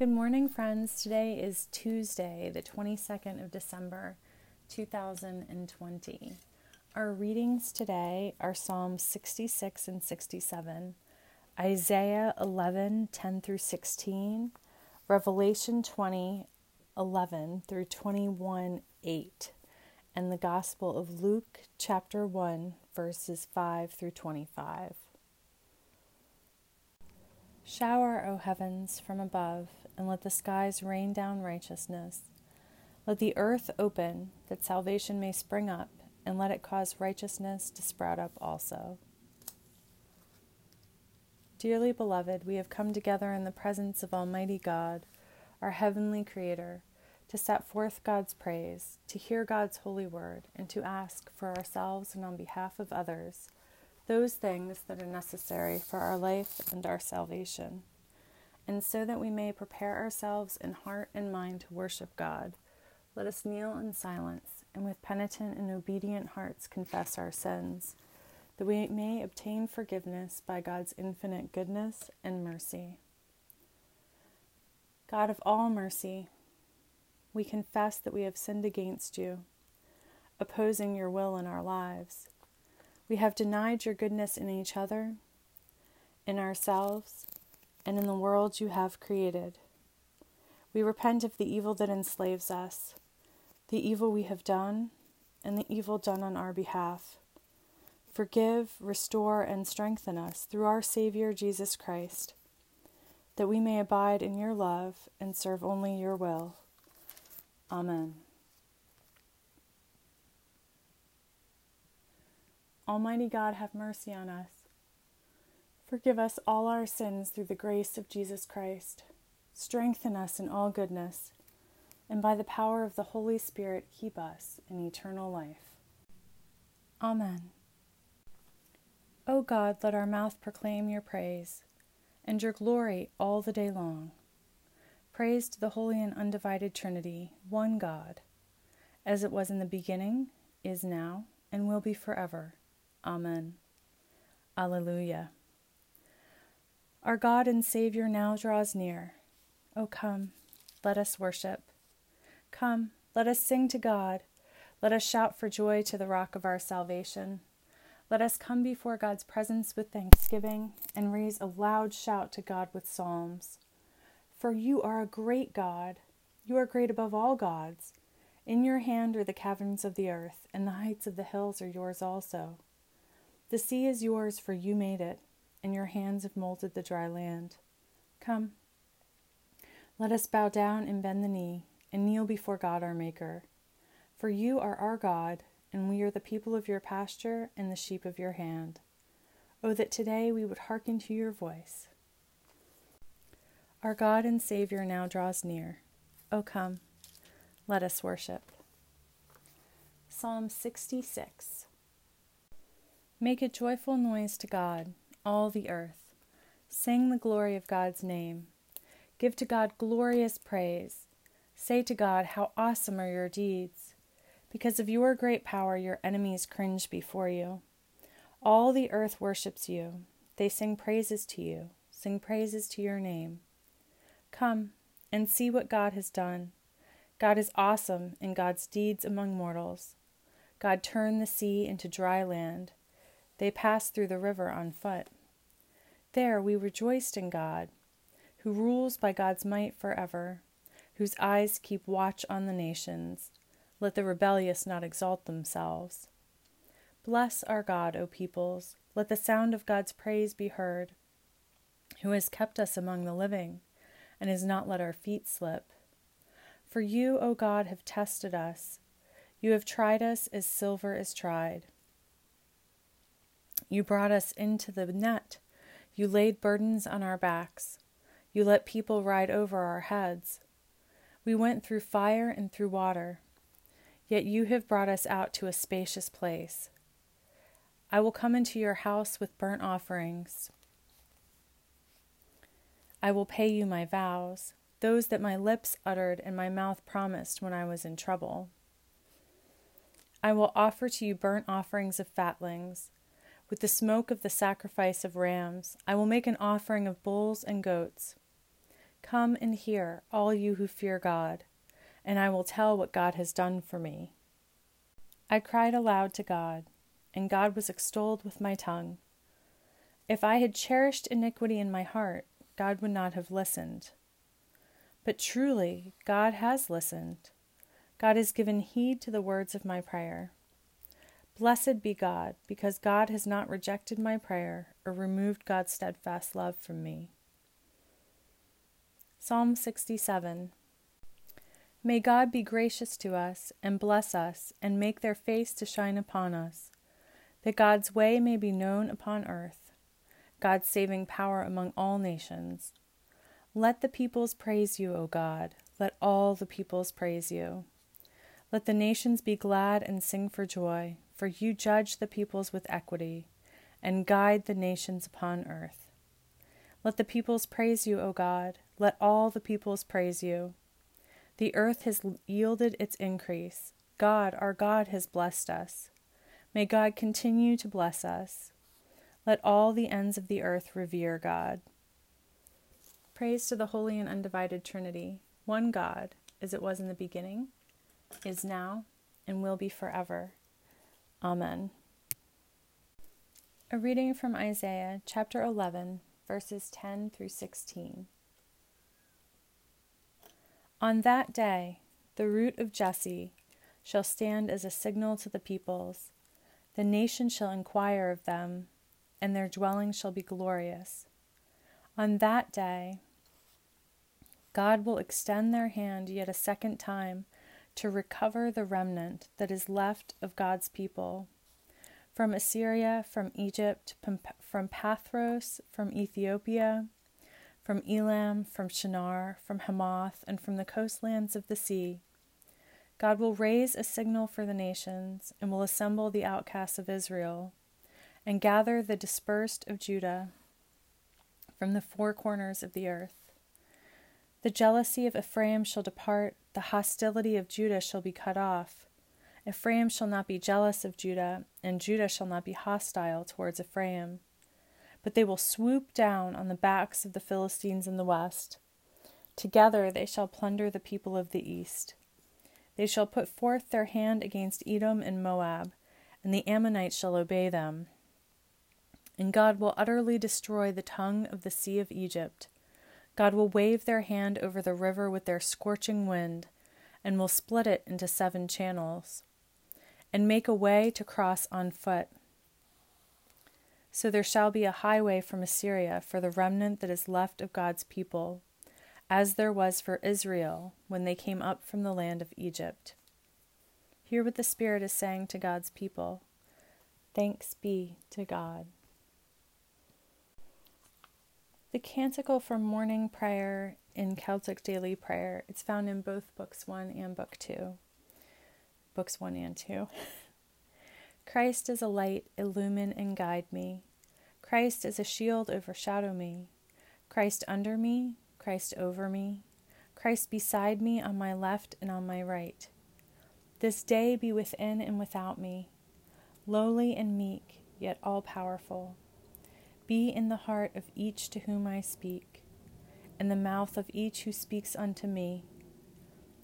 Good morning, friends. Today is Tuesday, the 22nd of December, 2020. Our readings today are Psalms 66 and 67, Isaiah 11, 10 through 16, Revelation 20, 11 through 21, 8, and the Gospel of Luke, chapter 1, verses 5 through 25. Shower, O heavens, from above, and let the skies rain down righteousness. Let the earth open, that salvation may spring up, and let it cause righteousness to sprout up also. Dearly beloved, we have come together in the presence of Almighty God, our heavenly Creator, to set forth God's praise, to hear God's holy word, and to ask for ourselves and on behalf of others those things that are necessary for our life and our salvation, and so that we may prepare ourselves in heart and mind to worship God. Let us kneel in silence and with penitent and obedient hearts confess our sins, that we may obtain forgiveness by God's infinite goodness and mercy. God of all mercy, we confess that we have sinned against you, opposing your will in our lives. We have denied your goodness in each other, in ourselves, and in the world you have created. We repent of the evil that enslaves us, the evil we have done, and the evil done on our behalf. Forgive, restore, and strengthen us through our Savior Jesus Christ, that we may abide in your love and serve only your will. Amen. Almighty God, have mercy on us. Forgive us all our sins through the grace of Jesus Christ. Strengthen us in all goodness, and by the power of the Holy Spirit, keep us in eternal life. Amen. O God, let our mouth proclaim your praise, and your glory all the day long. Praise to the holy and undivided Trinity, one God, as it was in the beginning, is now, and will be forever. Amen. Alleluia. Our God and Savior now draws near. O come, let us worship. Come, let us sing to God. Let us shout for joy to the rock of our salvation. Let us come before God's presence with thanksgiving and raise a loud shout to God with psalms. For you are a great God. You are great above all gods. In your hand are the caverns of the earth, and the heights of the hills are yours also. The sea is yours, for you made it, and your hands have molded the dry land. Come, let us bow down and bend the knee, and kneel before God our Maker. For you are our God, and we are the people of your pasture and the sheep of your hand. Oh, that today we would hearken to your voice. Our God and Savior now draws near. Oh, come, let us worship. Psalm 66 Make a joyful noise to God, all the earth. Sing the glory of God's name. Give to God glorious praise. Say to God, How awesome are your deeds! Because of your great power, your enemies cringe before you. All the earth worships you. They sing praises to you, sing praises to your name. Come and see what God has done. God is awesome in God's deeds among mortals. God turned the sea into dry land they passed through the river on foot. There we rejoiced in God, who rules by God's might forever, whose eyes keep watch on the nations. Let the rebellious not exalt themselves. Bless our God, O peoples. Let the sound of God's praise be heard, who has kept us among the living and has not let our feet slip. For you, O God, have tested us. You have tried us as silver is tried. You brought us into the net. You laid burdens on our backs. You let people ride over our heads. We went through fire and through water. Yet you have brought us out to a spacious place. I will come into your house with burnt offerings. I will pay you my vows, those that my lips uttered and my mouth promised when I was in trouble. I will offer to you burnt offerings of fatlings with the smoke of the sacrifice of rams, I will make an offering of bulls and goats. Come and hear, all you who fear God, and I will tell what God has done for me. I cried aloud to God, and God was extolled with my tongue. If I had cherished iniquity in my heart, God would not have listened. But truly, God has listened. God has given heed to the words of my prayer. Blessed be God, because God has not rejected my prayer or removed God's steadfast love from me. Psalm 67 May God be gracious to us and bless us and make their face to shine upon us, that God's way may be known upon earth, God's saving power among all nations. Let the peoples praise you, O God. Let all the peoples praise you. Let the nations be glad and sing for joy, for you judge the peoples with equity and guide the nations upon earth. Let the peoples praise you, O God. Let all the peoples praise you. The earth has yielded its increase. God, our God, has blessed us. May God continue to bless us. Let all the ends of the earth revere God. Praise to the Holy and Undivided Trinity, one God, as it was in the beginning, is now, and will be forever. Amen. A reading from Isaiah chapter 11, verses 10 through 16. On that day, the root of Jesse shall stand as a signal to the peoples. The nation shall inquire of them, and their dwelling shall be glorious. On that day, God will extend their hand yet a second time to recover the remnant that is left of God's people. From Assyria, from Egypt, from Pathros, from Ethiopia, from Elam, from Shinar, from Hamath, and from the coastlands of the sea. God will raise a signal for the nations, and will assemble the outcasts of Israel, and gather the dispersed of Judah from the four corners of the earth. The jealousy of Ephraim shall depart, the hostility of Judah shall be cut off. Ephraim shall not be jealous of Judah, and Judah shall not be hostile towards Ephraim. But they will swoop down on the backs of the Philistines in the west. Together they shall plunder the people of the east. They shall put forth their hand against Edom and Moab, and the Ammonites shall obey them. And God will utterly destroy the tongue of the sea of Egypt God will wave their hand over the river with their scorching wind, and will split it into seven channels, and make a way to cross on foot. So there shall be a highway from Assyria for the remnant that is left of God's people, as there was for Israel when they came up from the land of Egypt. Hear what the Spirit is saying to God's people. Thanks be to God. The canticle for morning prayer in Celtic daily prayer, it's found in both books 1 and book 2. Books 1 and 2. Christ is a light, illumine and guide me. Christ is a shield, overshadow me. Christ under me, Christ over me. Christ beside me on my left and on my right. This day be within and without me, lowly and meek, yet all powerful be in the heart of each to whom I speak, and the mouth of each who speaks unto me.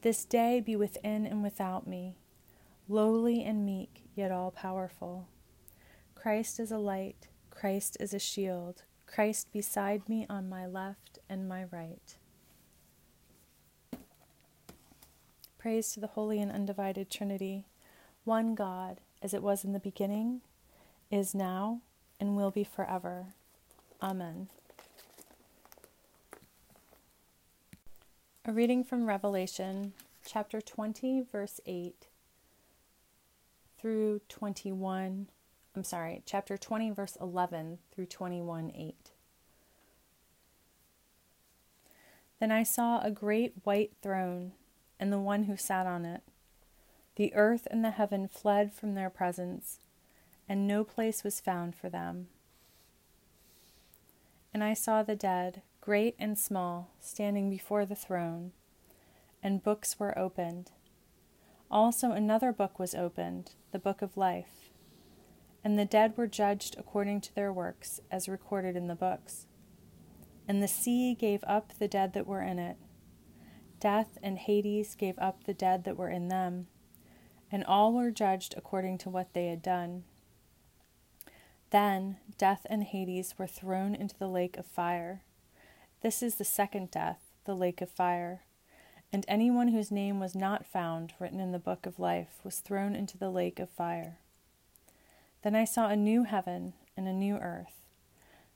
This day be within and without me, lowly and meek, yet all powerful. Christ is a light, Christ is a shield, Christ beside me on my left and my right. Praise to the Holy and Undivided Trinity, one God, as it was in the beginning, is now, and will be forever. Amen. A reading from Revelation chapter 20, verse 8 through 21. I'm sorry, chapter 20, verse 11 through 21, 8. Then I saw a great white throne and the one who sat on it. The earth and the heaven fled from their presence and no place was found for them. And I saw the dead, great and small, standing before the throne, and books were opened. Also another book was opened, the book of life. And the dead were judged according to their works, as recorded in the books. and the sea gave up the dead that were in it. Death and Hades gave up the dead that were in them, and all were judged according to what they had done. Then death and Hades were thrown into the lake of fire. This is the second death, the lake of fire. And anyone whose name was not found written in the book of life was thrown into the lake of fire. Then I saw a new heaven and a new earth.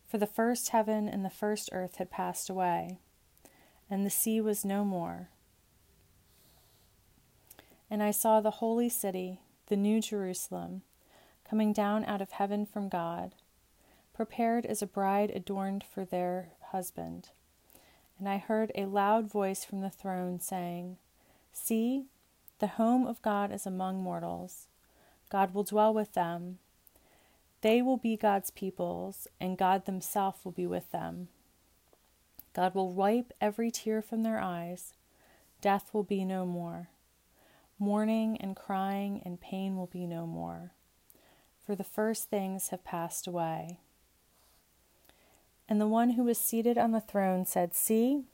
For the first heaven and the first earth had passed away, and the sea was no more. And I saw the holy city, the new Jerusalem, coming down out of heaven from God, prepared as a bride adorned for their husband. And I heard a loud voice from the throne saying, See, the home of God is among mortals. God will dwell with them. They will be God's peoples, and God Himself will be with them. God will wipe every tear from their eyes. Death will be no more. Mourning and crying and pain will be no more, for the first things have passed away. And the one who was seated on the throne said, See,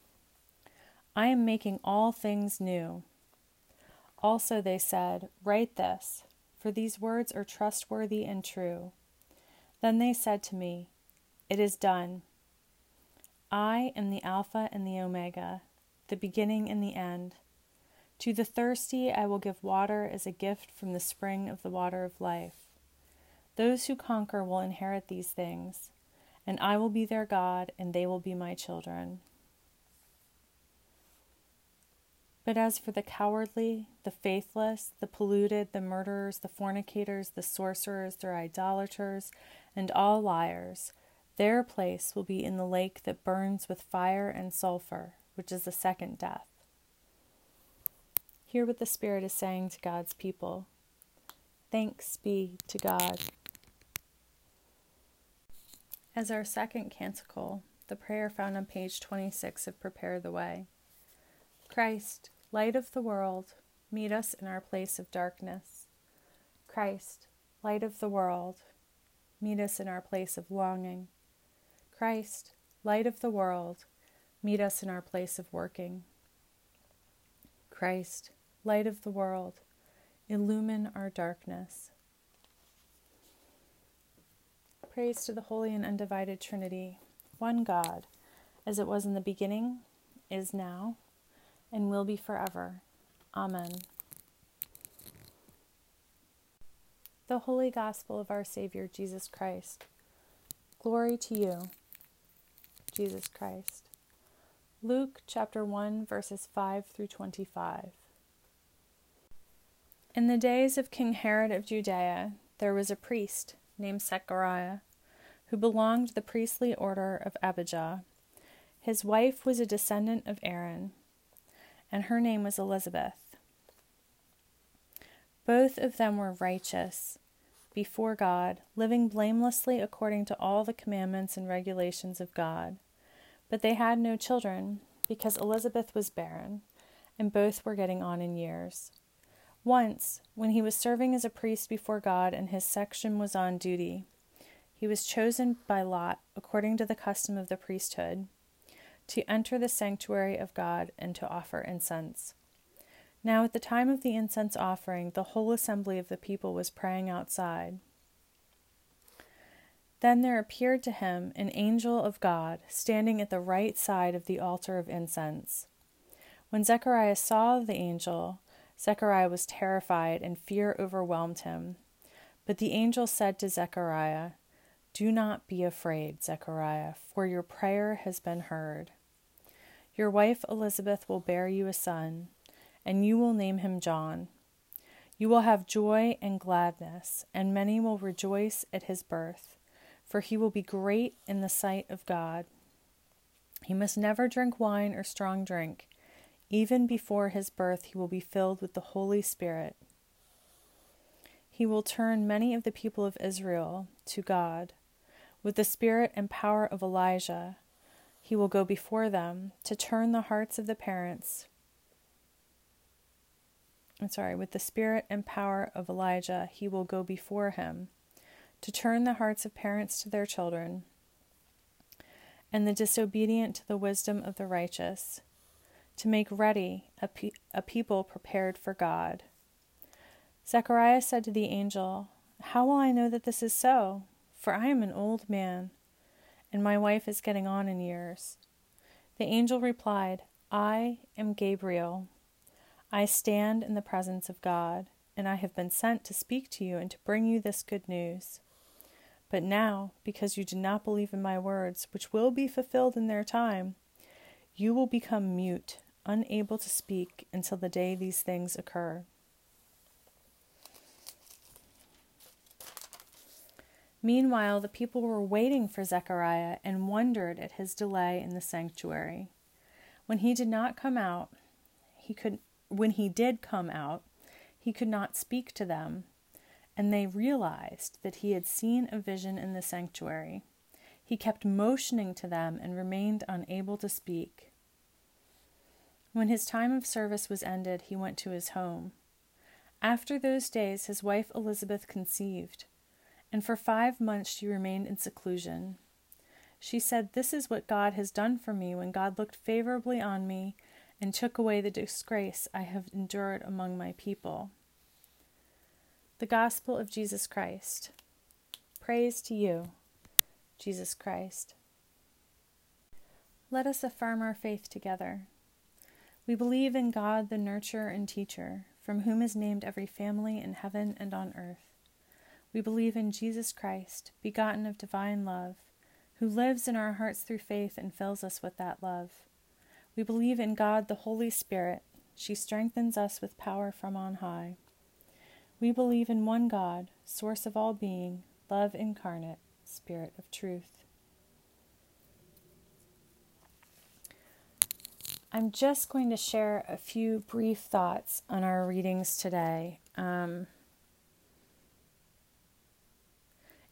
I am making all things new. Also they said, Write this, for these words are trustworthy and true. Then they said to me, It is done. I am the Alpha and the Omega, the beginning and the end. To the thirsty I will give water as a gift from the spring of the water of life. Those who conquer will inherit these things, and I will be their God, and they will be my children. But as for the cowardly, the faithless, the polluted, the murderers, the fornicators, the sorcerers, the idolaters, and all liars, their place will be in the lake that burns with fire and sulfur, which is the second death. Hear what the Spirit is saying to God's people. Thanks be to God. As our second canticle, the prayer found on page 26 of Prepare the Way Christ, light of the world, meet us in our place of darkness. Christ, light of the world, meet us in our place of longing. Christ, light of the world, meet us in our place of working. Christ, light of the world, illumine our darkness. Praise to the Holy and Undivided Trinity, one God, as it was in the beginning, is now, and will be forever. Amen. The Holy Gospel of our Savior Jesus Christ. Glory to you, Jesus Christ. Luke chapter 1, verses 5 through 25. In the days of King Herod of Judea, there was a priest named Zechariah, who belonged to the priestly order of Abijah. His wife was a descendant of Aaron, and her name was Elizabeth. Both of them were righteous before God, living blamelessly according to all the commandments and regulations of God. But they had no children, because Elizabeth was barren, and both were getting on in years. Once, when he was serving as a priest before God and his section was on duty, he was chosen by lot, according to the custom of the priesthood, to enter the sanctuary of God and to offer incense. Now, at the time of the incense offering, the whole assembly of the people was praying outside. Then there appeared to him an angel of God standing at the right side of the altar of incense. When Zechariah saw the angel, Zechariah was terrified, and fear overwhelmed him. But the angel said to Zechariah, Do not be afraid, Zechariah, for your prayer has been heard. Your wife Elizabeth will bear you a son, and you will name him John. You will have joy and gladness, and many will rejoice at his birth, for he will be great in the sight of God. He must never drink wine or strong drink even before his birth, he will be filled with the Holy Spirit. He will turn many of the people of Israel to God. With the spirit and power of Elijah, he will go before them to turn the hearts of the parents. I'm sorry, with the spirit and power of Elijah, he will go before him to turn the hearts of parents to their children and the disobedient to the wisdom of the righteous, to make ready a, pe- a people prepared for God. Zechariah said to the angel, How will I know that this is so? For I am an old man, and my wife is getting on in years. The angel replied, I am Gabriel. I stand in the presence of God, and I have been sent to speak to you and to bring you this good news. But now, because you did not believe in my words, which will be fulfilled in their time, you will become mute, unable to speak until the day these things occur. Meanwhile, the people were waiting for Zechariah and wondered at his delay in the sanctuary. When he did not come out, he could when he did come out, he could not speak to them, and they realized that he had seen a vision in the sanctuary. He kept motioning to them and remained unable to speak. When his time of service was ended, he went to his home. After those days, his wife Elizabeth conceived and for five months she remained in seclusion. She said, This is what God has done for me when God looked favorably on me and took away the disgrace I have endured among my people. The Gospel of Jesus Christ. Praise to you, Jesus Christ. Let us affirm our faith together. We believe in God, the nurturer and teacher, from whom is named every family in heaven and on earth. We believe in Jesus Christ, begotten of divine love, who lives in our hearts through faith and fills us with that love. We believe in God the Holy Spirit. She strengthens us with power from on high. We believe in one God, source of all being, love incarnate, Spirit of truth. I'm just going to share a few brief thoughts on our readings today. Um,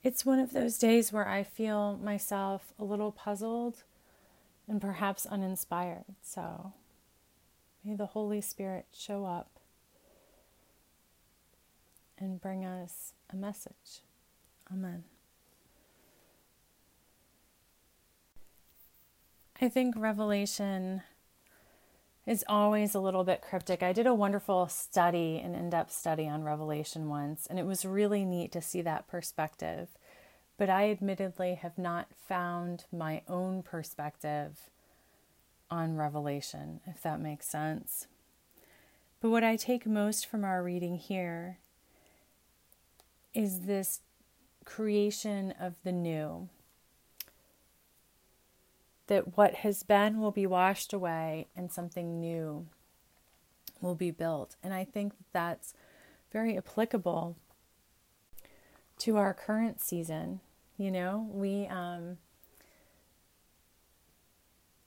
it's one of those days where I feel myself a little puzzled and perhaps uninspired. So may the Holy Spirit show up and bring us a message. Amen. I think Revelation is always a little bit cryptic. I did a wonderful study, an in depth study on Revelation once, and it was really neat to see that perspective. But I admittedly have not found my own perspective on Revelation, if that makes sense. But what I take most from our reading here is this creation of the new that what has been will be washed away and something new will be built. And I think that's very applicable to our current season. You know, we um,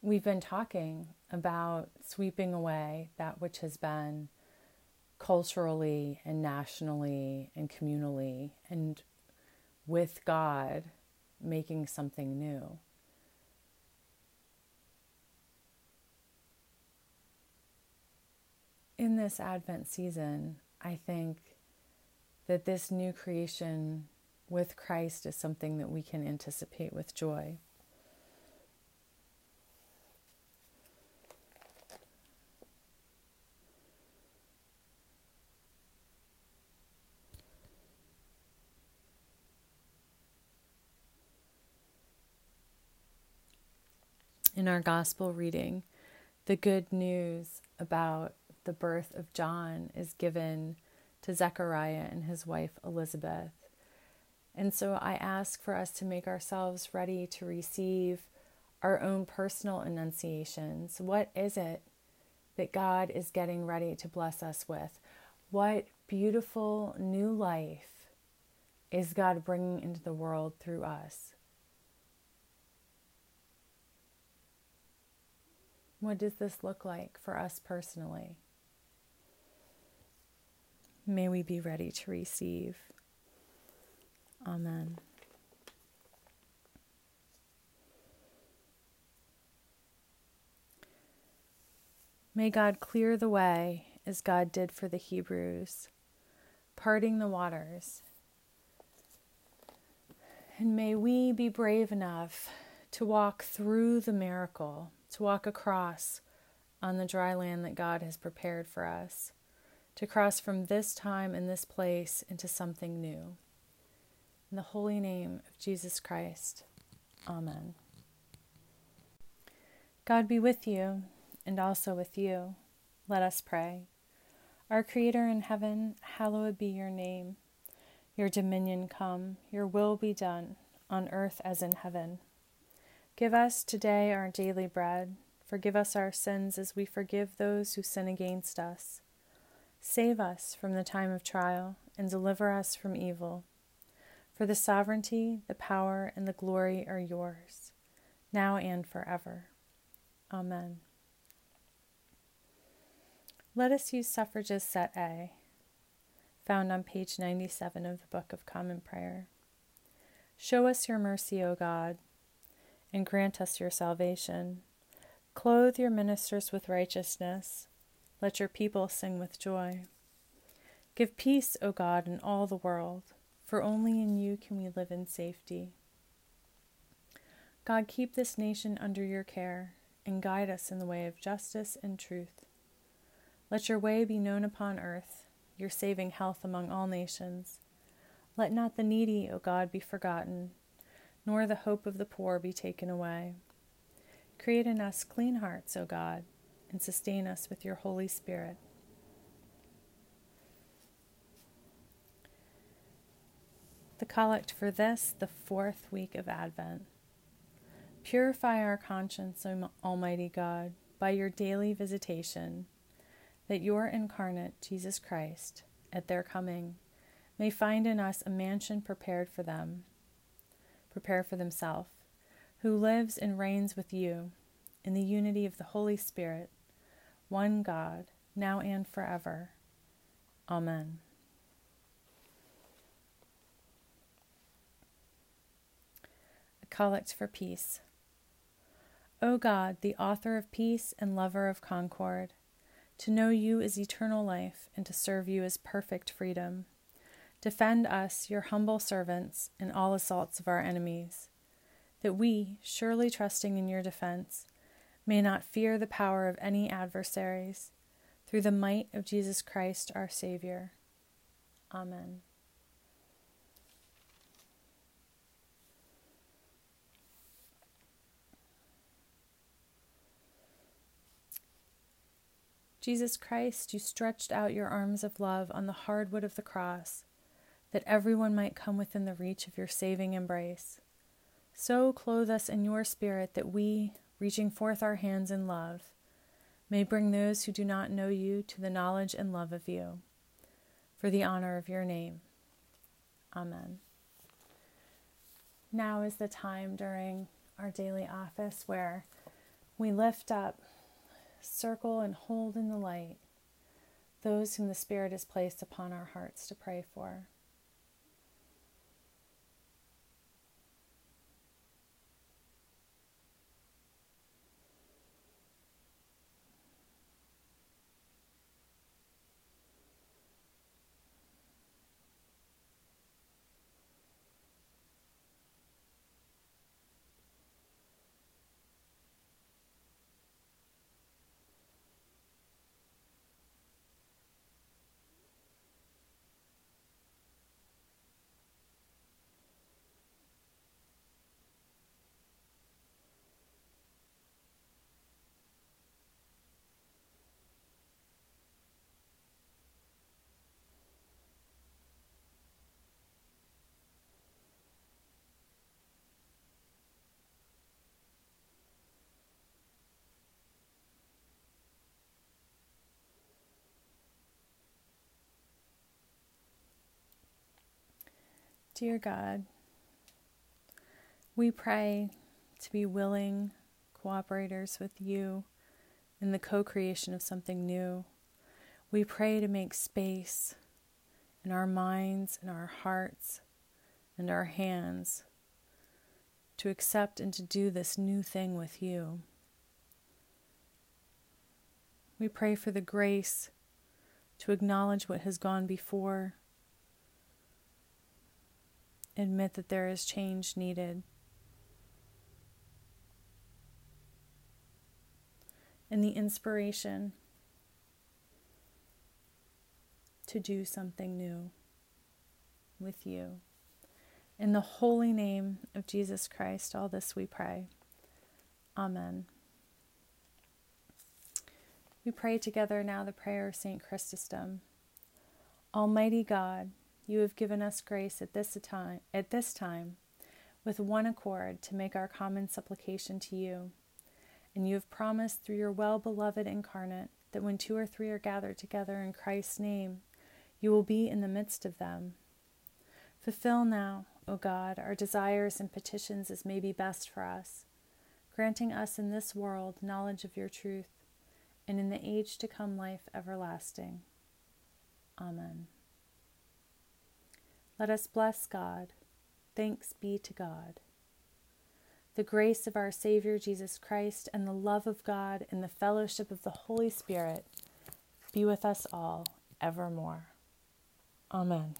we've been talking about sweeping away that which has been culturally and nationally and communally and with God making something new. In this Advent season, I think that this new creation with Christ is something that we can anticipate with joy. In our gospel reading, the good news about the birth of John is given to Zechariah and his wife Elizabeth. And so I ask for us to make ourselves ready to receive our own personal annunciations. What is it that God is getting ready to bless us with? What beautiful new life is God bringing into the world through us? What does this look like for us personally? May we be ready to receive. Amen. May God clear the way as God did for the Hebrews, parting the waters. And may we be brave enough to walk through the miracle, to walk across on the dry land that God has prepared for us, to cross from this time and this place into something new. In the holy name of Jesus Christ, Amen. God be with you and also with you. Let us pray. Our Creator in heaven, hallowed be your name. Your dominion come, your will be done, on earth as in heaven. Give us today our daily bread. Forgive us our sins as we forgive those who sin against us. Save us from the time of trial and deliver us from evil. For the sovereignty, the power, and the glory are yours, now and forever. Amen. Let us use suffrages set A found on page 97 of the Book of Common Prayer. Show us your mercy, O God, and grant us your salvation. Clothe your ministers with righteousness. Let your people sing with joy. Give peace, O God, in all the world, for only in you can we live in safety. God, keep this nation under your care and guide us in the way of justice and truth. Let your way be known upon earth your saving health among all nations. Let not the needy, O God, be forgotten, nor the hope of the poor be taken away. Create in us clean hearts, O God, and sustain us with your Holy Spirit. The collect for this, the fourth week of Advent. Purify our conscience, O Almighty God, by your daily visitation that your incarnate, Jesus Christ, at their coming, may find in us a mansion prepared for them, prepare for themselves, who lives and reigns with you in the unity of the Holy Spirit, one God, now and forever. Amen. A collect for peace. O God, the author of peace and lover of concord, to know you is eternal life, and to serve you is perfect freedom. Defend us, your humble servants, in all assaults of our enemies, that we, surely trusting in your defense, may not fear the power of any adversaries, through the might of Jesus Christ our Savior. Amen. Jesus Christ, you stretched out your arms of love on the hardwood of the cross, that everyone might come within the reach of your saving embrace. So clothe us in your spirit that we, reaching forth our hands in love, may bring those who do not know you to the knowledge and love of you, for the honor of your name. Amen. Now is the time during our daily office where we lift up circle and hold in the light those whom the Spirit has placed upon our hearts to pray for. Dear God, we pray to be willing cooperators with you in the co creation of something new. We pray to make space in our minds, in our hearts, and our hands to accept and to do this new thing with you. We pray for the grace to acknowledge what has gone before Admit that there is change needed. And the inspiration to do something new with you. In the holy name of Jesus Christ, all this we pray. Amen. We pray together now the prayer of St. Chrysostom. Almighty God, you have given us grace at this time, at this time with one accord to make our common supplication to you. And you have promised through your well beloved incarnate that when two or three are gathered together in Christ's name, you will be in the midst of them. Fulfill now, O God, our desires and petitions as may be best for us, granting us in this world knowledge of your truth, and in the age to come life everlasting. Amen. Let us bless God. Thanks be to God. The grace of our Savior Jesus Christ and the love of God and the fellowship of the Holy Spirit be with us all evermore. Amen.